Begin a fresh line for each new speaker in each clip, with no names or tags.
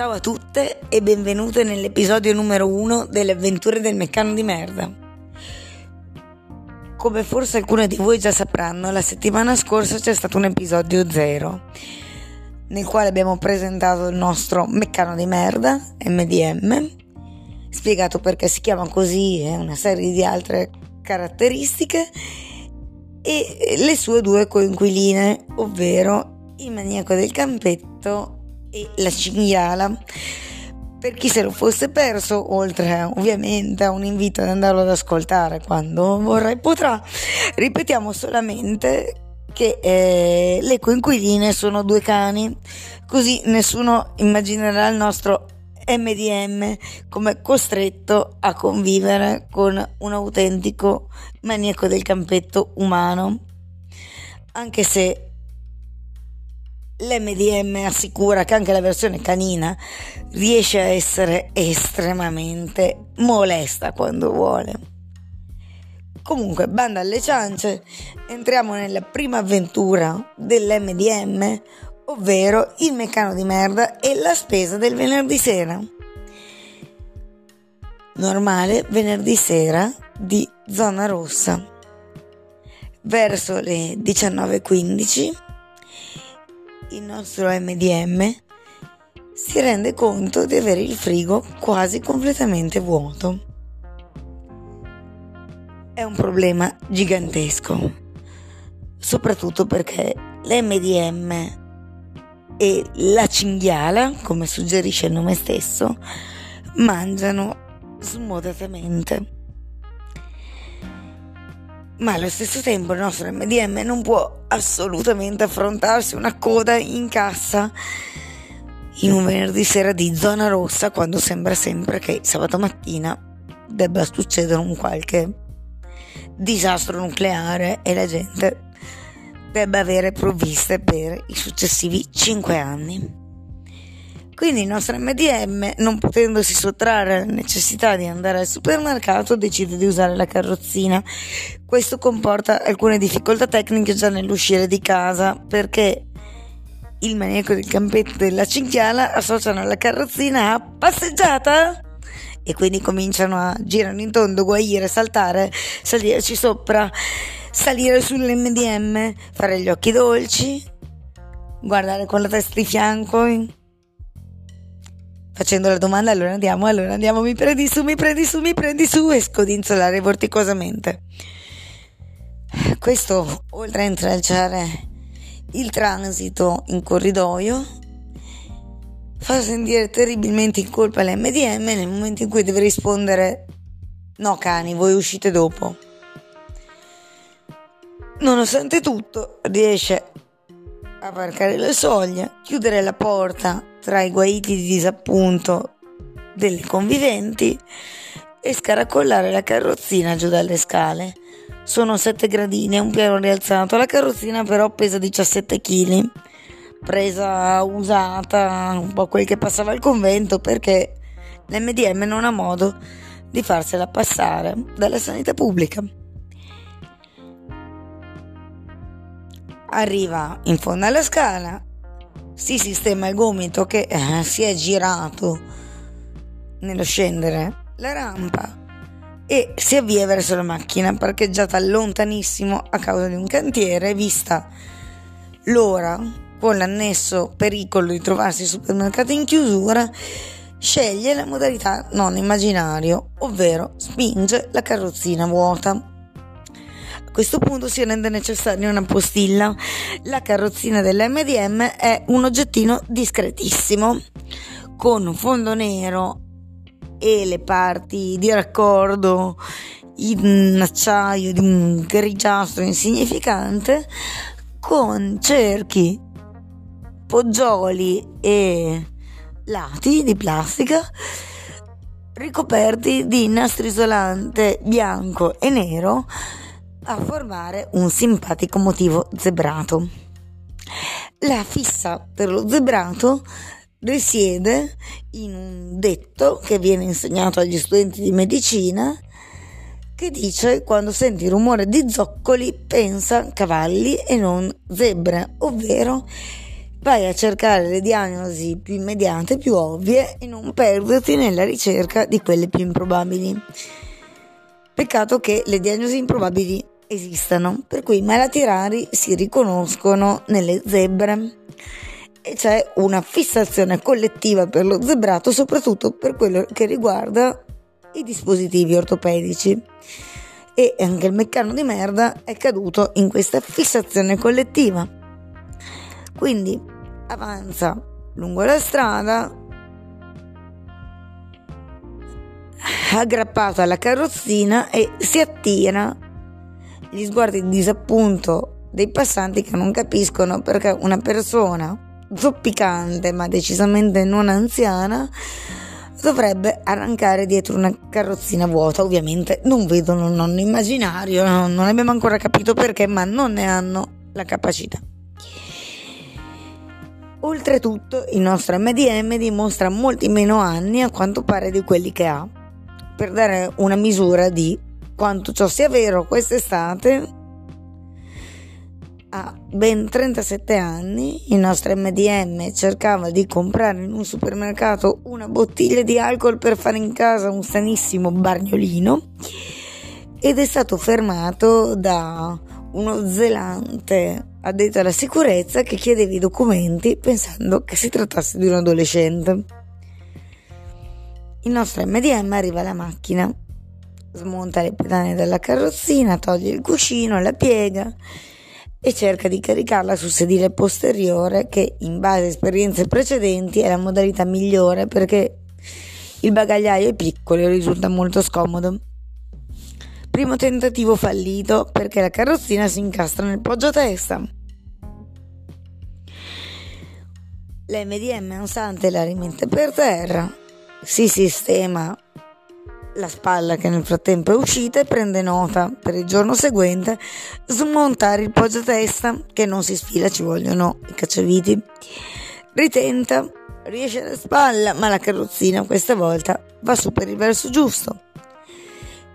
Ciao a tutte e benvenute nell'episodio numero 1 delle avventure del meccano di merda. Come forse alcuni di voi già sapranno, la settimana scorsa c'è stato un episodio 0 nel quale abbiamo presentato il nostro meccano di merda, MDM, spiegato perché si chiama così e una serie di altre caratteristiche e le sue due coinquiline, ovvero il maniaco del campetto e la cinghiala. Per chi se lo fosse perso, oltre ovviamente a un invito ad andarlo ad ascoltare quando vorrà e potrà, ripetiamo solamente che eh, le coinquiline sono due cani, così nessuno immaginerà il nostro MDM come costretto a convivere con un autentico maniaco del campetto umano. Anche se l'MDM assicura che anche la versione canina riesce a essere estremamente molesta quando vuole. Comunque, banda alle ciance, entriamo nella prima avventura dell'MDM, ovvero il meccano di merda e la spesa del venerdì sera. Normale venerdì sera di zona rossa. Verso le 19.15 il nostro MDM si rende conto di avere il frigo quasi completamente vuoto. È un problema gigantesco, soprattutto perché l'MDM e la cinghiala, come suggerisce il nome stesso, mangiano smodatamente ma allo stesso tempo il nostro MDM non può assolutamente affrontarsi una coda in cassa in un venerdì sera di zona rossa quando sembra sempre che sabato mattina debba succedere un qualche disastro nucleare e la gente debba avere provviste per i successivi 5 anni. Quindi il nostro MDM, non potendosi sottrarre alla necessità di andare al supermercato, decide di usare la carrozzina. Questo comporta alcune difficoltà tecniche già nell'uscire di casa, perché il maniaco del campetto della cinghiala associano la carrozzina a passeggiata e quindi cominciano a girare in tondo, guaire, saltare, salirci sopra, salire sull'MDM, fare gli occhi dolci, guardare con la testa di fianco facendo la domanda allora andiamo, allora andiamo, mi prendi su, mi prendi su, mi prendi su e scodinzolare vorticosamente. Questo, oltre a intralciare il transito in corridoio, fa sentire terribilmente in colpa l'MDM nel momento in cui deve rispondere no cani, voi uscite dopo. Nonostante tutto, riesce varcare le soglie, chiudere la porta tra i guaiti di disappunto delle conviventi e scaracollare la carrozzina giù dalle scale. Sono 7 gradini e un piano rialzato, la carrozzina però pesa 17 kg, presa usata, un po' quel che passava al convento perché l'MDM non ha modo di farsela passare dalla sanità pubblica. Arriva in fondo alla scala, si sistema il gomito che eh, si è girato nello scendere la rampa e si avvia verso la macchina parcheggiata lontanissimo a causa di un cantiere vista l'ora con l'annesso pericolo di trovarsi supermercato in chiusura sceglie la modalità non immaginario ovvero spinge la carrozzina vuota a questo punto si rende necessaria una postilla. La carrozzina dell'MDM è un oggettino discretissimo, con un fondo nero e le parti di raccordo in acciaio di un grigiastro insignificante, con cerchi, poggioli e lati di plastica ricoperti di nastro isolante bianco e nero a formare un simpatico motivo zebrato. La fissa per lo zebrato risiede in un detto che viene insegnato agli studenti di medicina che dice quando senti rumore di zoccoli pensa cavalli e non zebre, ovvero vai a cercare le diagnosi più immediate, più ovvie e non perderti nella ricerca di quelle più improbabili. Peccato che le diagnosi improbabili esistano, per cui i malati rari si riconoscono nelle zebre e c'è una fissazione collettiva per lo zebrato, soprattutto per quello che riguarda i dispositivi ortopedici. E anche il meccano di merda è caduto in questa fissazione collettiva. Quindi avanza lungo la strada, aggrappato alla carrozzina e si attira gli sguardi di disappunto dei passanti che non capiscono perché una persona zoppicante ma decisamente non anziana dovrebbe arrancare dietro una carrozzina vuota. Ovviamente non vedono un nonno immaginario, non abbiamo ancora capito perché, ma non ne hanno la capacità. Oltretutto, il nostro MDM dimostra molti meno anni a quanto pare di quelli che ha. Per dare una misura di quanto ciò sia vero quest'estate, ha ben 37 anni, il nostro MDM cercava di comprare in un supermercato una bottiglia di alcol per fare in casa un sanissimo bagnolino ed è stato fermato da uno zelante addetto alla sicurezza che chiedeva i documenti pensando che si trattasse di un adolescente. Il nostro MDM arriva alla macchina, smonta le pedane della carrozzina, toglie il cuscino, la piega e cerca di caricarla sul sedile posteriore che in base a esperienze precedenti è la modalità migliore perché il bagagliaio è piccolo e risulta molto scomodo. Primo tentativo fallito perché la carrozzina si incastra nel poggiatesta. L'MDM ansante la rimette per terra, si sistema la spalla che nel frattempo è uscita e prende nota per il giorno seguente smontare il poggiatesta che non si sfila, ci vogliono i cacciaviti. Ritenta, riesce alla spalla, ma la carrozzina questa volta va su per il verso giusto.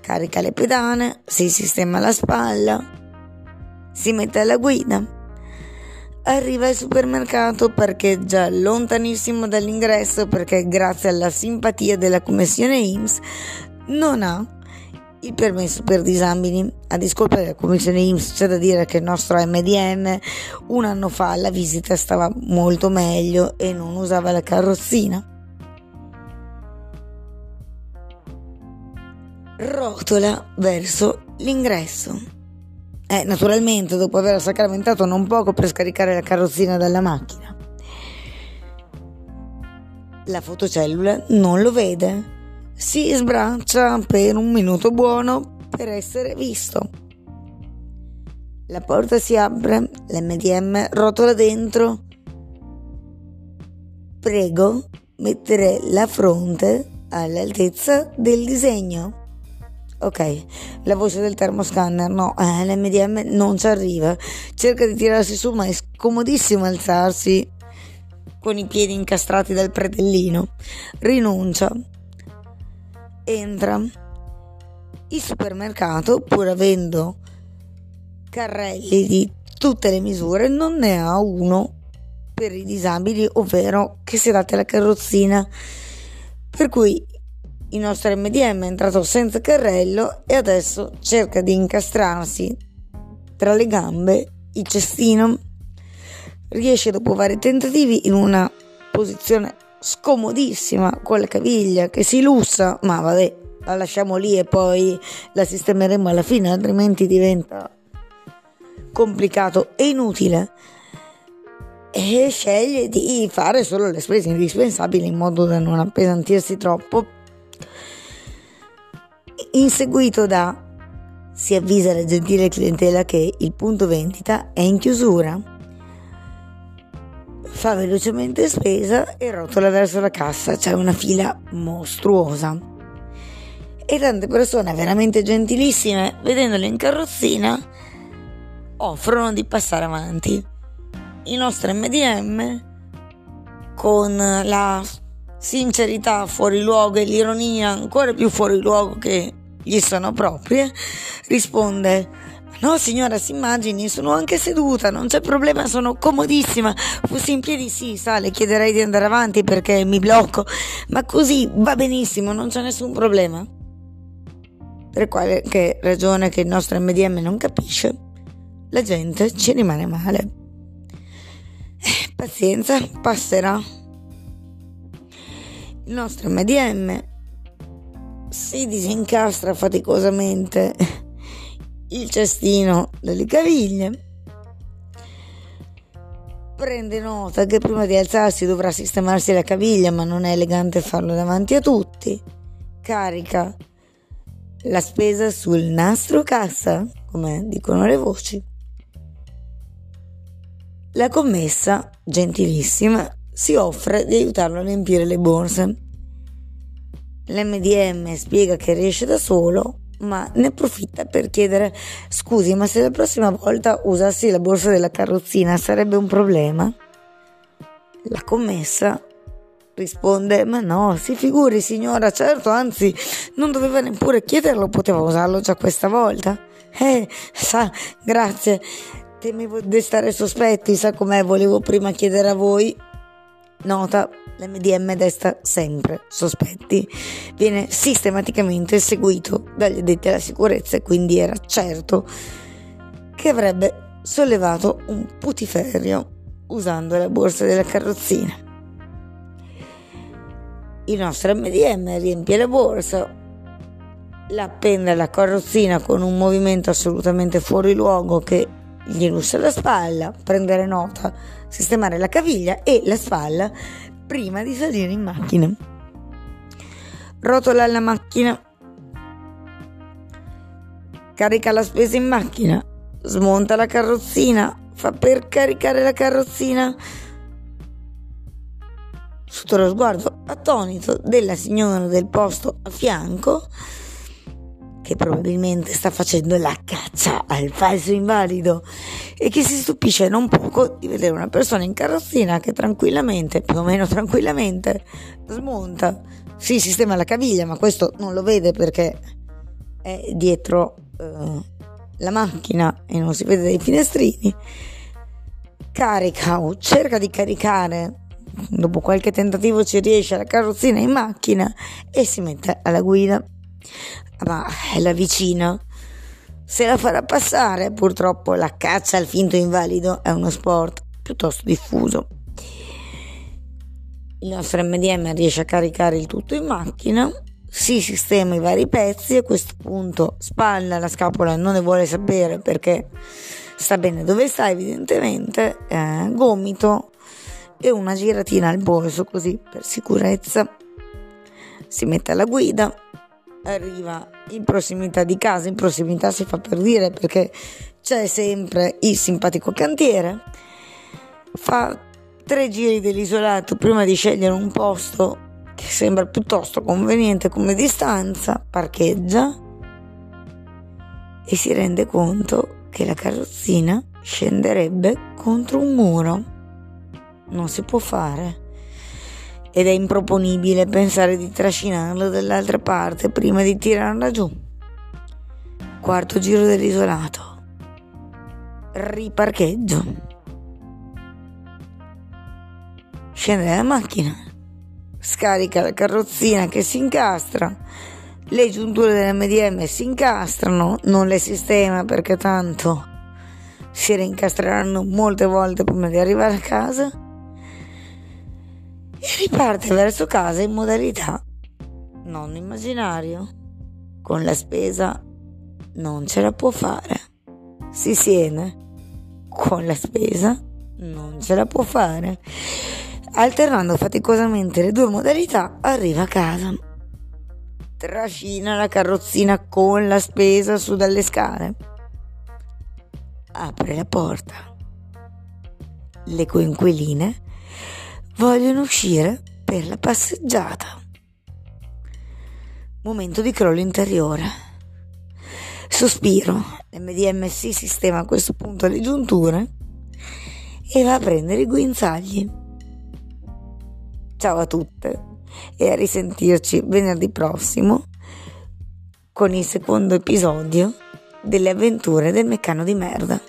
Carica le pedane, si sistema la spalla, si mette alla guida. Arriva al supermercato, parcheggia lontanissimo dall'ingresso perché grazie alla simpatia della commissione IMSS non ha il permesso per disabili. A discolpa della commissione IMSS c'è da dire che il nostro MDM un anno fa alla visita stava molto meglio e non usava la carrozzina. Rotola verso l'ingresso. Eh, naturalmente, dopo aver sacramentato non poco per scaricare la carrozzina dalla macchina. La fotocellula non lo vede si sbraccia per un minuto buono per essere visto. La porta si apre, l'MDM rotola dentro. Prego, mettere la fronte all'altezza del disegno. Ok, la voce del termoscanner, no, eh, l'MDM non ci arriva. Cerca di tirarsi su, ma è scomodissimo alzarsi con i piedi incastrati dal predellino. Rinuncia entra il supermercato, pur avendo carrelli di tutte le misure, non ne ha uno per i disabili, ovvero che si adatta alla carrozzina. Per cui il nostro MDM è entrato senza carrello e adesso cerca di incastrarsi tra le gambe il cestino. Riesce dopo vari tentativi in una posizione scomodissima con la caviglia che si lussa, ma vabbè, la lasciamo lì e poi la sistemeremo alla fine, altrimenti diventa complicato e inutile. E sceglie di fare solo le spese indispensabili in modo da non appesantirsi troppo. Inseguito da si avvisa la gentile clientela che il punto vendita è in chiusura fa velocemente spesa e rotola verso la cassa, c'è una fila mostruosa. E tante persone veramente gentilissime, vedendole in carrozzina, offrono di passare avanti. Il nostro MDM, con la sincerità fuori luogo e l'ironia ancora più fuori luogo che gli sono proprie, risponde: No signora, si immagini, sono anche seduta, non c'è problema, sono comodissima. Fossi in piedi sì, sa, le chiederei di andare avanti perché mi blocco, ma così va benissimo, non c'è nessun problema. Per qualche ragione che il nostro MDM non capisce, la gente ci rimane male. Eh, pazienza, passerà. Il nostro MDM si disincastra faticosamente il cestino delle caviglie. Prende nota che prima di alzarsi dovrà sistemarsi la caviglia, ma non è elegante farlo davanti a tutti. Carica la spesa sul nastro cassa, come dicono le voci. La commessa, gentilissima, si offre di aiutarlo a riempire le borse. L'MDM spiega che riesce da solo, ma ne approfitta per chiedere scusi, ma se la prossima volta usassi la borsa della carrozzina sarebbe un problema? La commessa risponde ma no, si figuri signora, certo, anzi non doveva neppure chiederlo, poteva usarlo già questa volta. Eh, sa, grazie, temevo di stare sospetti, sa com'è, volevo prima chiedere a voi. Nota, l'MDM desta sempre sospetti. Viene sistematicamente seguito dagli addetti alla sicurezza e quindi era certo che avrebbe sollevato un putiferio usando la borsa della carrozzina. Il nostro MDM riempie la borsa, la appende alla carrozzina con un movimento assolutamente fuori luogo che gli russa la spalla, prendere nota, sistemare la caviglia e la spalla prima di salire in macchina. Rotola la macchina, carica la spesa in macchina, smonta la carrozzina, fa per caricare la carrozzina. Sotto lo sguardo attonito della signora del posto a fianco che probabilmente sta facendo la caccia al falso invalido e che si stupisce non poco di vedere una persona in carrozzina che tranquillamente, più o meno tranquillamente, smonta, si sistema la caviglia, ma questo non lo vede perché è dietro eh, la macchina e non si vede dai finestrini. Carica o cerca di caricare dopo qualche tentativo ci riesce la carrozzina in macchina e si mette alla guida ma è la vicina. Se la farà passare, purtroppo la caccia al finto invalido è uno sport piuttosto diffuso. Il nostro MDM riesce a caricare il tutto in macchina, si sistema i vari pezzi, a questo punto spalla la scapola non ne vuole sapere perché sta bene dove sta evidentemente, eh, gomito e una giratina al polso così per sicurezza. Si mette alla guida, arriva in prossimità di casa, in prossimità si fa per dire perché c'è sempre il simpatico cantiere, fa tre giri dell'isolato prima di scegliere un posto che sembra piuttosto conveniente come distanza, parcheggia e si rende conto che la carrozzina scenderebbe contro un muro. Non si può fare ed è improponibile pensare di trascinarlo dall'altra parte prima di tirarla giù. Quarto giro dell'isolato. Riparcheggio. Scende dalla macchina. Scarica la carrozzina che si incastra. Le giunture dell'MDM si incastrano, non le sistema perché tanto si rincastreranno molte volte prima di arrivare a casa e riparte verso casa in modalità non immaginario. Con la spesa non ce la può fare. Si siede. Con la spesa non ce la può fare. Alternando faticosamente le due modalità, arriva a casa. Trascina la carrozzina con la spesa su dalle scale. Apre la porta. Le coinquiline vogliono uscire per la passeggiata. Momento di crollo interiore. Sospiro, l'MDM si sistema a questo punto le giunture e va a prendere i guinzagli. Ciao a tutte e a risentirci venerdì prossimo con il secondo episodio delle avventure del meccano di merda.